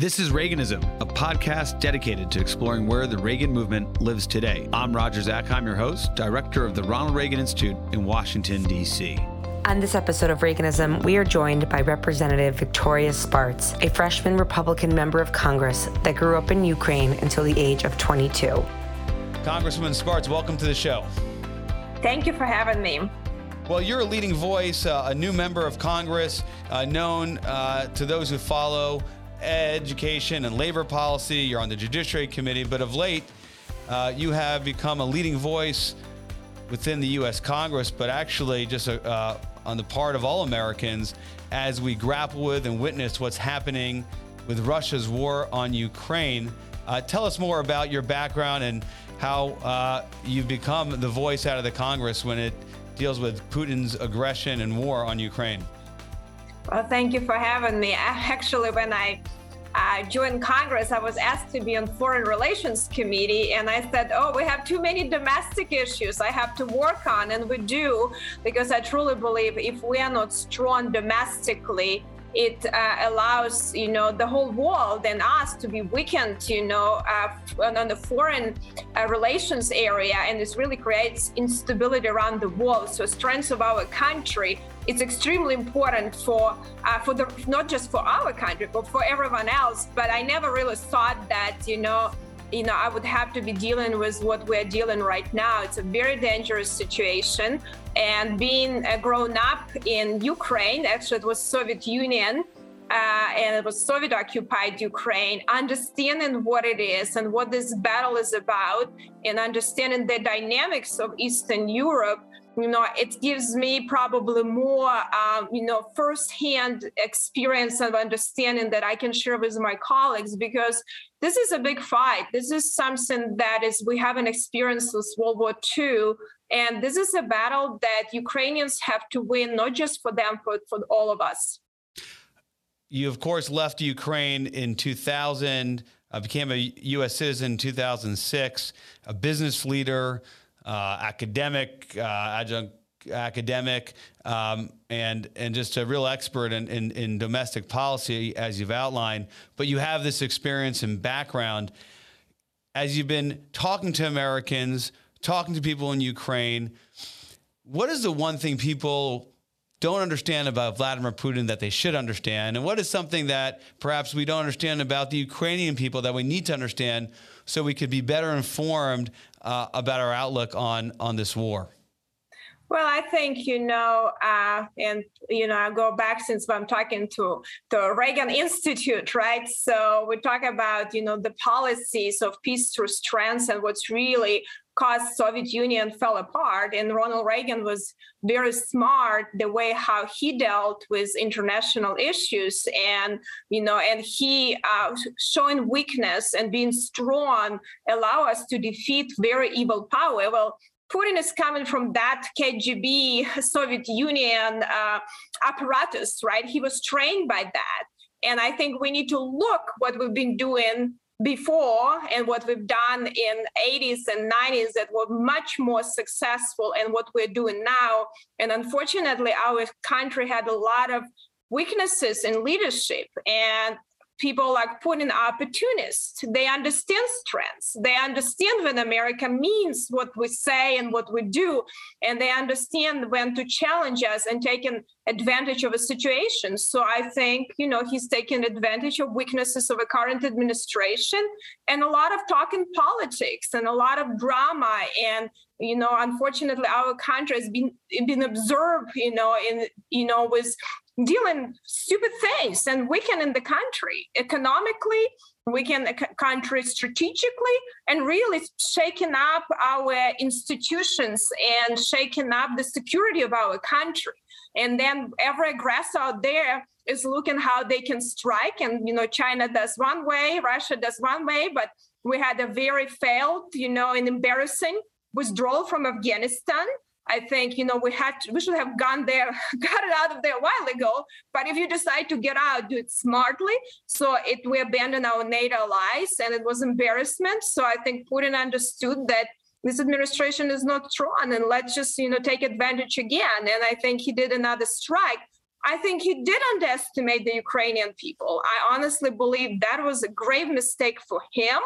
This is Reaganism, a podcast dedicated to exploring where the Reagan movement lives today. I'm Roger Zakheim, your host, director of the Ronald Reagan Institute in Washington, D.C. On this episode of Reaganism, we are joined by Representative Victoria Spartz, a freshman Republican member of Congress that grew up in Ukraine until the age of 22. Congresswoman Spartz, welcome to the show. Thank you for having me. Well, you're a leading voice, uh, a new member of Congress, uh, known uh, to those who follow education and labor policy. You're on the Judiciary Committee, but of late, uh, you have become a leading voice within the U.S. Congress, but actually just a, uh, on the part of all Americans as we grapple with and witness what's happening with Russia's war on Ukraine. Uh, tell us more about your background and how uh, you've become the voice out of the Congress when it deals with Putin's aggression and war on Ukraine. Well, thank you for having me. Actually, when I uh, joined Congress, I was asked to be on Foreign Relations Committee, and I said, "Oh, we have too many domestic issues I have to work on," and we do because I truly believe if we are not strong domestically, it uh, allows you know the whole world and us to be weakened you know uh, on the foreign uh, relations area and this really creates instability around the world so strength of our country it's extremely important for uh, for the not just for our country but for everyone else but i never really thought that you know you know, I would have to be dealing with what we're dealing right now. It's a very dangerous situation. And being uh, grown up in Ukraine, actually, it was Soviet Union. Uh, and it was Soviet occupied Ukraine, understanding what it is and what this battle is about, and understanding the dynamics of Eastern Europe, you know, it gives me probably more, um, you know, firsthand experience of understanding that I can share with my colleagues because this is a big fight. This is something that is we haven't experienced since World War II. And this is a battle that Ukrainians have to win, not just for them, but for all of us. You, of course, left Ukraine in 2000, uh, became a U.S. citizen in 2006, a business leader, uh, academic, uh, adjunct academic, um, and and just a real expert in, in, in domestic policy, as you've outlined. But you have this experience and background. As you've been talking to Americans, talking to people in Ukraine, what is the one thing people don't understand about Vladimir Putin that they should understand? And what is something that perhaps we don't understand about the Ukrainian people that we need to understand so we could be better informed uh, about our outlook on, on this war? Well, I think you know, uh, and you know, I go back since I'm talking to the Reagan Institute, right? So we talk about you know the policies of peace through strength and what's really caused Soviet Union fell apart. And Ronald Reagan was very smart the way how he dealt with international issues, and you know, and he uh, showing weakness and being strong allow us to defeat very evil power. Well, Putin is coming from that KGB Soviet Union uh, apparatus, right? He was trained by that. And I think we need to look what we've been doing before and what we've done in 80s and 90s that were much more successful and what we're doing now. And unfortunately, our country had a lot of weaknesses in leadership. And people like Putin are opportunists. They understand strengths. They understand when America means what we say and what we do, and they understand when to challenge us and taking advantage of a situation. So I think you know he's taking advantage of weaknesses of a current administration and a lot of talking politics and a lot of drama and you know unfortunately our country has been been observed you know in you know with dealing stupid things and weakening the country economically, weaken the country strategically, and really shaking up our institutions and shaking up the security of our country. And then every aggressor out there is looking how they can strike. And you know, China does one way, Russia does one way, but we had a very failed, you know, and embarrassing withdrawal from Afghanistan I think you know we had to, we should have gone there, got it out of there a while ago. But if you decide to get out, do it smartly. So it we abandoned our NATO allies, and it was embarrassment. So I think Putin understood that this administration is not strong, and let's just you know take advantage again. And I think he did another strike. I think he did underestimate the Ukrainian people. I honestly believe that was a grave mistake for him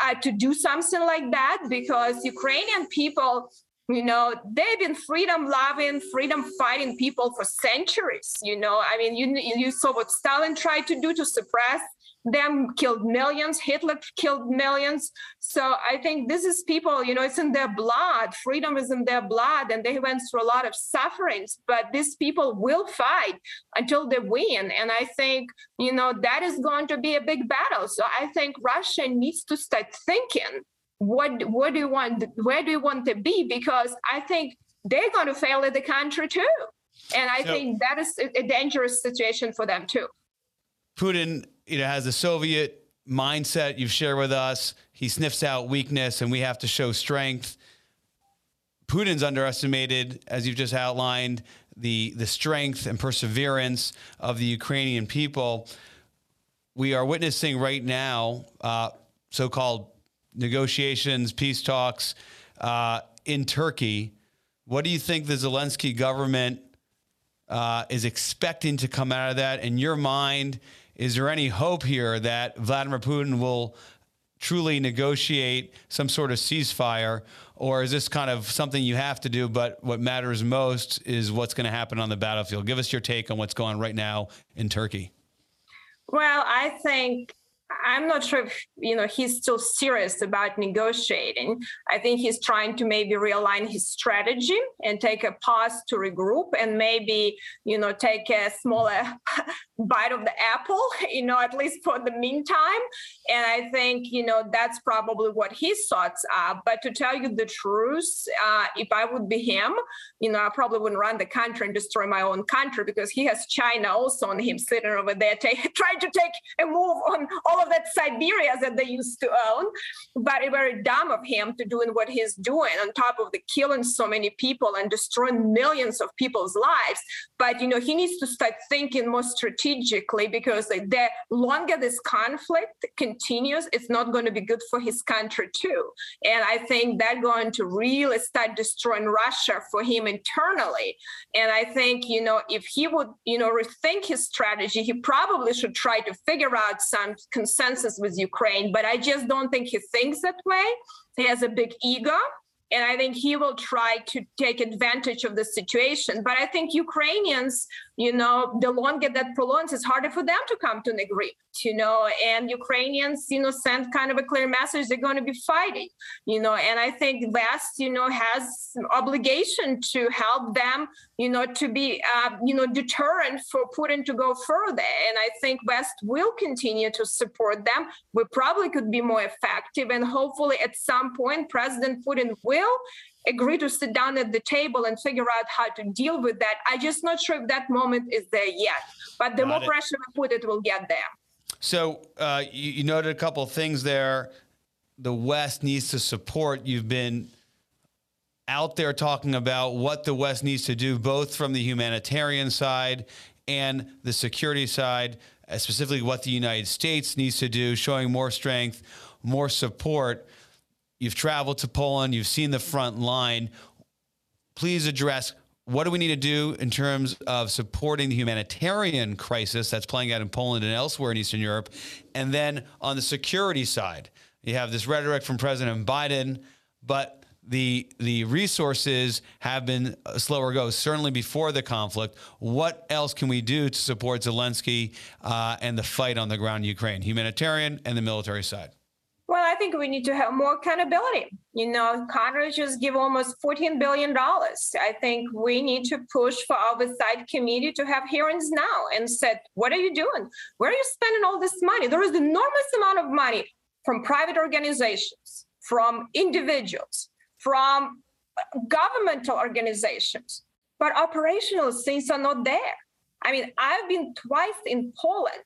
uh, to do something like that because Ukrainian people you know they've been freedom loving freedom fighting people for centuries you know i mean you you saw what stalin tried to do to suppress them killed millions hitler killed millions. So i think this is people you know it's in their blood freedom is in their blood and they went through a lot of sufferings but these people will fight until they win. And i think you know that is going to be a big battle. So i think russia needs to start thinking what what do you want where do you want to be? Because i think they're going to fail at the country too. And i so, think that is a, a dangerous situation for them too. Putin you know has the soviet mindset you've shared with us he sniffs out weakness and we have to show strength putin's underestimated as you've just outlined the the strength and perseverance of the ukrainian people we are witnessing right now uh, so-called negotiations, peace talks uh, in Turkey. What do you think the Zelensky government uh, is expecting to come out of that? In your mind, is there any hope here that Vladimir Putin will truly negotiate some sort of ceasefire? Or is this kind of something you have to do, but what matters most is what's going to happen on the battlefield? Give us your take on what's going on right now in Turkey. Well, I think I'm not sure if you know he's still serious about negotiating. I think he's trying to maybe realign his strategy and take a pause to regroup and maybe you know take a smaller bite of the apple, you know, at least for the meantime. And I think you know that's probably what his thoughts are. But to tell you the truth, uh, if I would be him, you know, I probably wouldn't run the country and destroy my own country because he has China also on him sitting over there, take, trying to take a move on all of that Siberia that they used to own. But it's very dumb of him to doing what he's doing on top of the killing so many people and destroying millions of people's lives. But you know, he needs to start thinking more strategically because the longer this conflict continues, it's not going to be good for his country too. And I think that's going to really start destroying Russia for him internally. And I think, you know, if he would, you know, rethink his strategy, he probably should try to figure out some consensus with Ukraine. But I just don't think he thinks that way. He has a big ego and I think he will try to take advantage of the situation. But I think Ukrainians, you know, the longer that prolongs, it's harder for them to come to an agreement, you know, and Ukrainians, you know, send kind of a clear message they're going to be fighting, you know, and I think West, you know, has obligation to help them, you know, to be, uh, you know, deterrent for Putin to go further. And I think West will continue to support them. We probably could be more effective. And hopefully at some point, President Putin will agree to sit down at the table and figure out how to deal with that. I'm just not sure if that moment is there yet. But the Got more it. pressure we put, it will get there. So uh, you, you noted a couple of things there. The West needs to support. You've been out there talking about what the West needs to do, both from the humanitarian side and the security side, uh, specifically what the United States needs to do, showing more strength, more support. You've traveled to Poland, you've seen the front line. Please address what do we need to do in terms of supporting the humanitarian crisis that's playing out in Poland and elsewhere in Eastern Europe? And then on the security side, you have this rhetoric from President Biden, but the the resources have been slower go certainly before the conflict what else can we do to support zelensky uh, and the fight on the ground in ukraine humanitarian and the military side think we need to have more accountability. You know, Congress just give almost $14 billion. I think we need to push for oversight committee to have hearings now and said, what are you doing? Where are you spending all this money? There is enormous amount of money from private organizations, from individuals, from governmental organizations, but operational things are not there. I mean, I've been twice in Poland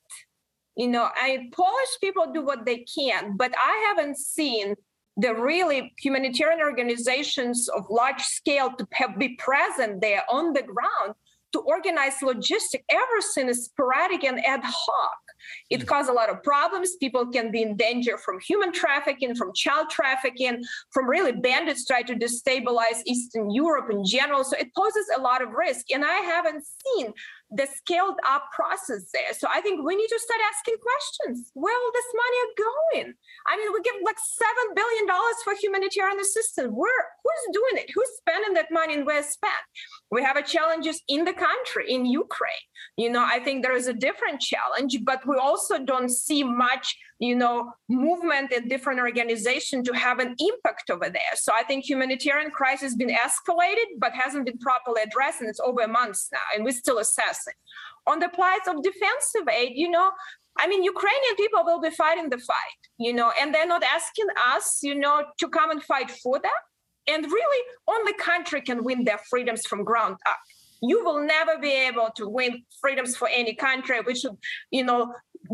you know i polish people do what they can but i haven't seen the really humanitarian organizations of large scale to be present there on the ground to organize logistics everything is sporadic and ad hoc it hmm. causes a lot of problems people can be in danger from human trafficking from child trafficking from really bandits try to destabilize eastern europe in general so it poses a lot of risk and i haven't seen the scaled up process there. So I think we need to start asking questions. Where will this money going? I mean, we give like seven billion dollars for humanitarian assistance. Where who's doing it? Who's spending that money and where it's spent? We have a challenges in the country, in Ukraine. You know, I think there is a different challenge, but we also don't see much you know, movement in different organizations to have an impact over there. So I think humanitarian crisis has been escalated, but hasn't been properly addressed, and it's over months now, and we're still assessing. On the plight of defensive aid, you know, I mean, Ukrainian people will be fighting the fight, you know, and they're not asking us, you know, to come and fight for them. And really, only country can win their freedoms from ground up you will never be able to win freedoms for any country. We should, you know,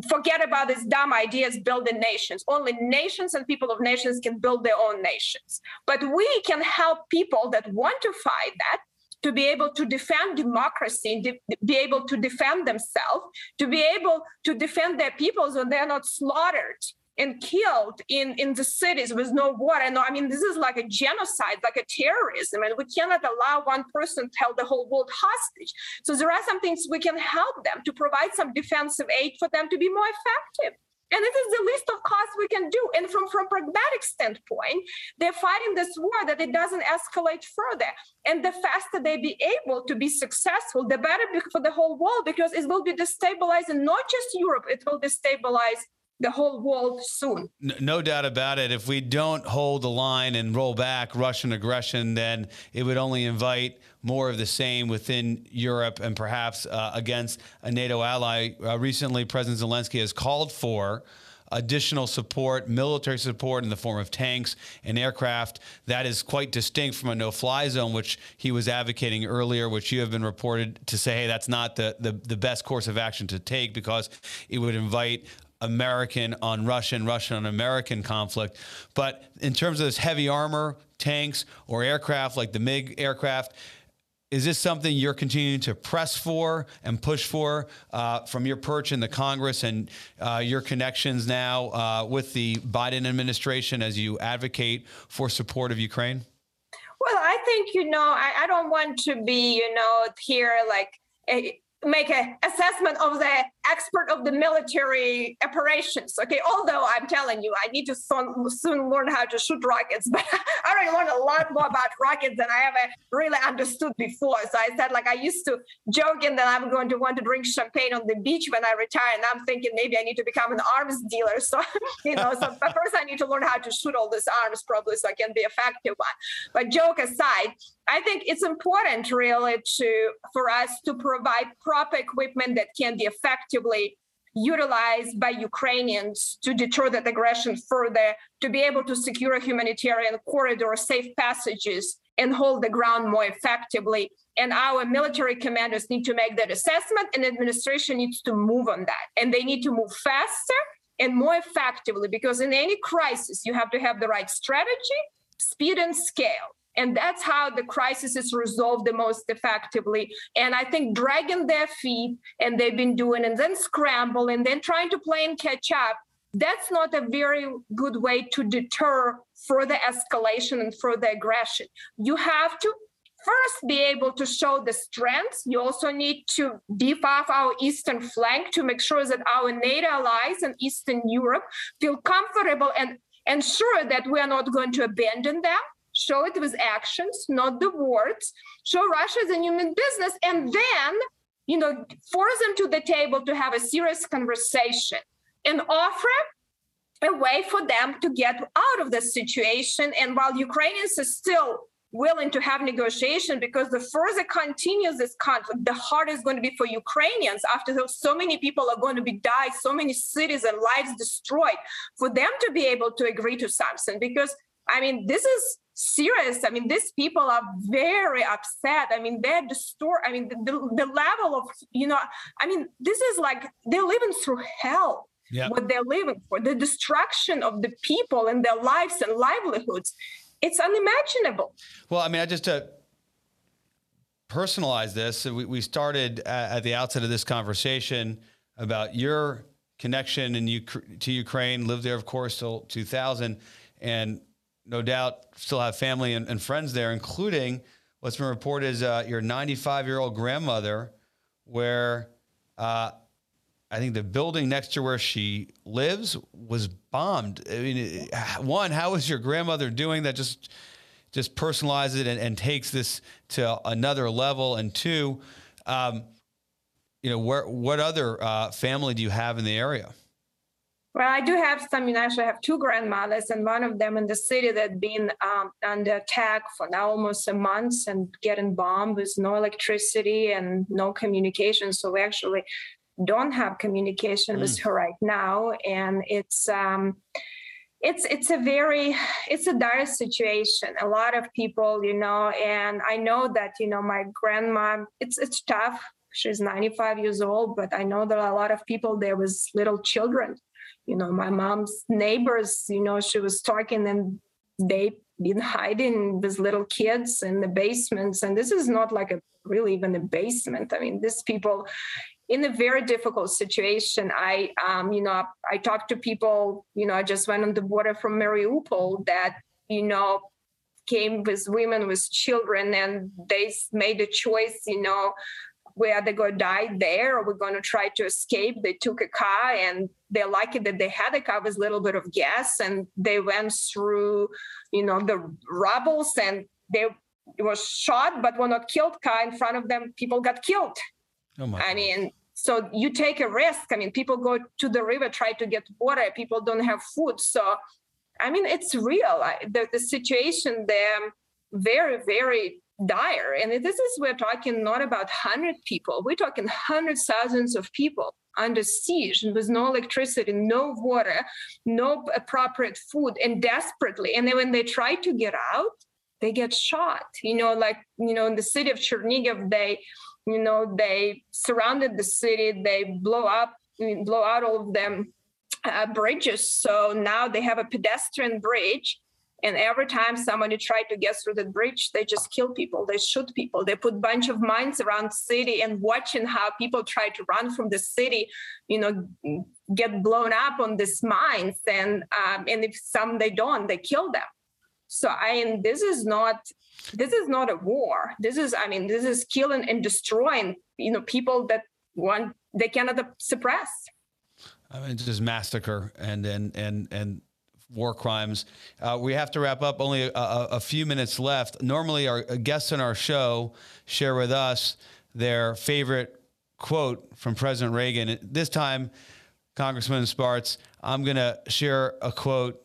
forget about these dumb ideas building nations. Only nations and people of nations can build their own nations. But we can help people that want to fight that to be able to defend democracy, de- be able to defend themselves, to be able to defend their peoples when they're not slaughtered and killed in, in the cities with no water. No, I mean, this is like a genocide, like a terrorism, and we cannot allow one person to hold the whole world hostage. So there are some things we can help them to provide some defensive aid for them to be more effective. And this is the least of cost we can do. And from from pragmatic standpoint, they're fighting this war that it doesn't escalate further. And the faster they be able to be successful, the better for the whole world because it will be destabilizing not just Europe, it will destabilize the whole world soon. No doubt about it. If we don't hold the line and roll back Russian aggression, then it would only invite more of the same within Europe and perhaps uh, against a NATO ally. Uh, recently, President Zelensky has called for additional support, military support in the form of tanks and aircraft. That is quite distinct from a no fly zone, which he was advocating earlier, which you have been reported to say, hey, that's not the, the, the best course of action to take because it would invite American on Russian, Russian on American conflict. But in terms of this heavy armor, tanks, or aircraft like the MiG aircraft, is this something you're continuing to press for and push for uh, from your perch in the Congress and uh, your connections now uh, with the Biden administration as you advocate for support of Ukraine? Well, I think, you know, I, I don't want to be, you know, here like a, make an assessment of the expert of the military operations. Okay, although I'm telling you, I need to soon, soon learn how to shoot rockets, but I already learned a lot more about rockets than I ever really understood before. So I said, like, I used to joking that I'm going to want to drink champagne on the beach when I retire, and I'm thinking maybe I need to become an arms dealer. So, you know, so first I need to learn how to shoot all these arms probably so I can be effective one. But joke aside, I think it's important really to for us to provide proper equipment that can be effectively utilized by Ukrainians to deter that aggression further, to be able to secure a humanitarian corridor, safe passages, and hold the ground more effectively. And our military commanders need to make that assessment, and administration needs to move on that. And they need to move faster and more effectively because in any crisis, you have to have the right strategy, speed, and scale. And that's how the crisis is resolved the most effectively. And I think dragging their feet, and they've been doing, and then scramble, and then trying to play and catch up, that's not a very good way to deter further escalation and further aggression. You have to first be able to show the strengths. You also need to beef up our eastern flank to make sure that our NATO allies in Eastern Europe feel comfortable and ensure that we are not going to abandon them show it with actions, not the words, show Russia as a human business, and then, you know, force them to the table to have a serious conversation and offer a way for them to get out of the situation. And while Ukrainians are still willing to have negotiation because the further continues this conflict, the harder it's going to be for Ukrainians after so many people are going to be died, so many cities and lives destroyed, for them to be able to agree to something. Because I mean, this is serious. I mean, these people are very upset. I mean, they're disturbed. I mean, the, the, the, level of, you know, I mean, this is like they're living through hell. Yeah. What they're living for, the destruction of the people and their lives and livelihoods, it's unimaginable. Well, I mean, I just to personalize this, we, we started uh, at the outset of this conversation about your connection in Ukraine, to Ukraine, lived there, of course, till 2000. And no doubt still have family and, and friends there, including what's been reported is uh, your 95 year old grandmother where uh, I think the building next to where she lives was bombed. I mean, one, how is your grandmother doing that? Just just personalizes it and, and takes this to another level. And two, um, you know, where what other uh, family do you have in the area? Well, I do have some. You know, actually, I have two grandmothers, and one of them in the city that been um, under attack for now almost a month and getting bombed with no electricity and no communication. So we actually don't have communication mm. with her right now, and it's um, it's it's a very it's a dire situation. A lot of people, you know, and I know that you know my grandma. It's it's tough. She's 95 years old, but I know that a lot of people there was little children you know my mom's neighbors you know she was talking and they been hiding with little kids in the basements. And this is not like a really even a basement. I mean these people in a very difficult situation. I um, you know i talked to people you know i just went on the border from mariupol that you know came with women with children and they made a choice you know where they going to die there or we're going to try to escape. They took a car and they're lucky that they had a car with a little bit of gas and they went through, you know, the rubbles and they was shot but were not killed car in front of them. People got killed. Oh my I God. mean, so you take a risk. I mean, people go to the river, try to get water. People don't have food. So, I mean, it's real. the, the situation there, very, very dire. And this is, we're talking not about 100 people, we're talking hundreds, thousands of people under siege and with no electricity, no water, no appropriate food, and desperately. And then when they try to get out, they get shot. You know, like, you know, in the city of Chernigiv, they, you know, they surrounded the city, they blow up, blow out all of them uh, bridges. So now they have a pedestrian bridge and every time somebody tried to get through the bridge, they just kill people. They shoot people. They put bunch of mines around city and watching how people try to run from the city, you know, get blown up on these mines. And um, and if some they don't, they kill them. So I mean, this is not this is not a war. This is I mean, this is killing and destroying, you know, people that want they cannot suppress. I mean, just massacre and and and and war crimes. Uh, we have to wrap up. Only a, a, a, few minutes left. Normally, our guests on our show share with us their favorite quote from President Reagan. This time, Congressman Spartz, I'm going to share a quote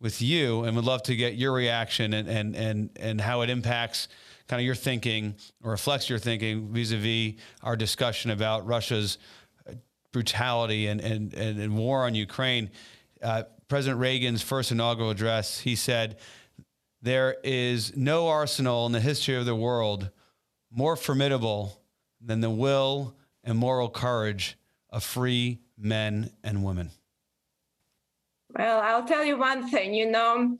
with you, and would love to get your reaction and and and and how it impacts kind of your thinking or reflects your thinking vis-a-vis our discussion about Russia's brutality and and and, and war on Ukraine. Uh, President Reagan's first inaugural address, he said, There is no arsenal in the history of the world more formidable than the will and moral courage of free men and women. Well, I'll tell you one thing, you know,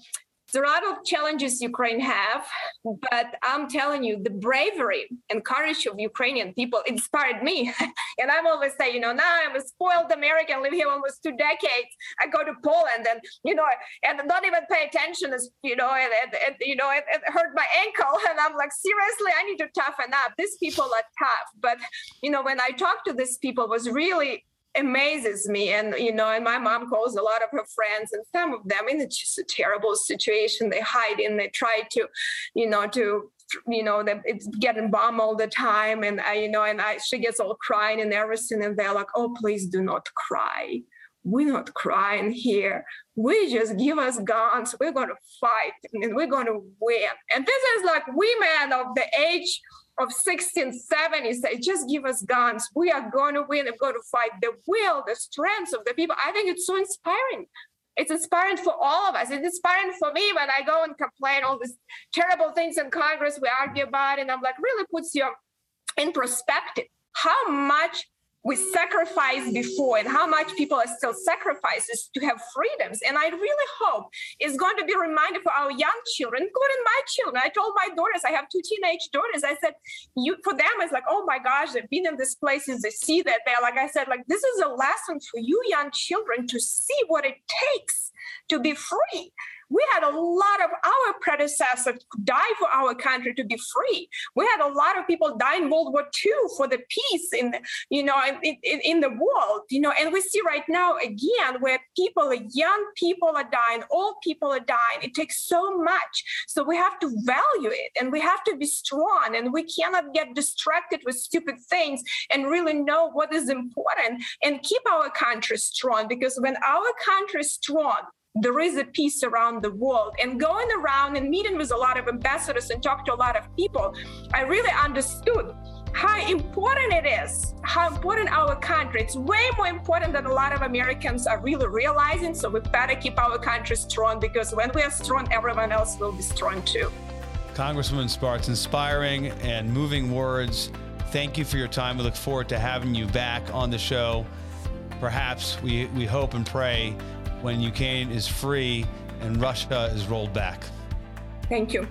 there are a lot of challenges Ukraine have, but I'm telling you, the bravery and courage of Ukrainian people inspired me. and I'm always say, you know, now I'm a spoiled American, live here almost two decades. I go to Poland and, you know, and not even pay attention, as, you know, and, and, and you know, it, it hurt my ankle. And I'm like, seriously, I need to toughen up. These people are tough. But, you know, when I talk to these people was really amazes me. And you know and my mom calls a lot of her friends and some of them and it's just a terrible situation. They hide in they try to you know to you know that it's getting bombed all the time. And I, you know and I she gets all crying and everything. And they're like oh please do not cry. We're not crying here. We just give us guns. We're going to fight and we're going to win. And this is like women of the age of 1670 say, just give us guns. We are going to win We're going to fight. The will, the strength of the people. I think it's so inspiring. It's inspiring for all of us. It's inspiring for me when I go and complain all these terrible things in Congress. We argue about it. And I'm like, really puts you in perspective how much we sacrificed before and how much people are still sacrifices to have freedoms. And I really hope it's going to be reminded for our young children, including my children. I told my daughters, I have two teenage daughters. I said, you for them, it's like, oh my gosh, they've been in these places, they see that they're like I said, like this is a lesson for you young children to see what it takes to be free we had a lot of our predecessors die for our country to be free. We had a lot of people die in World War II for the peace in, you know, in, in, in the world, you know, and we see right now again where people, young people are dying, old people are dying. It takes so much. So we have to value it and we have to be strong and we cannot get distracted with stupid things and really know what is important and keep our country strong because when our country is strong, there is a peace around the world. And going around and meeting with a lot of ambassadors and talk to a lot of people, I really understood how important it is, how important our country. It's way more important than a lot of Americans are really realizing. So we better keep our country strong because when we are strong, everyone else will be strong too. Congresswoman Spartz, inspiring and moving words. Thank you for your time. We look forward to having you back on the show. Perhaps we, we hope and pray when Ukraine is free and Russia is rolled back. Thank you.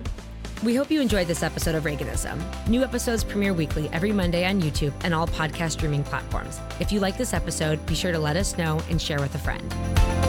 We hope you enjoyed this episode of Reaganism. New episodes premiere weekly every Monday on YouTube and all podcast streaming platforms. If you like this episode, be sure to let us know and share with a friend.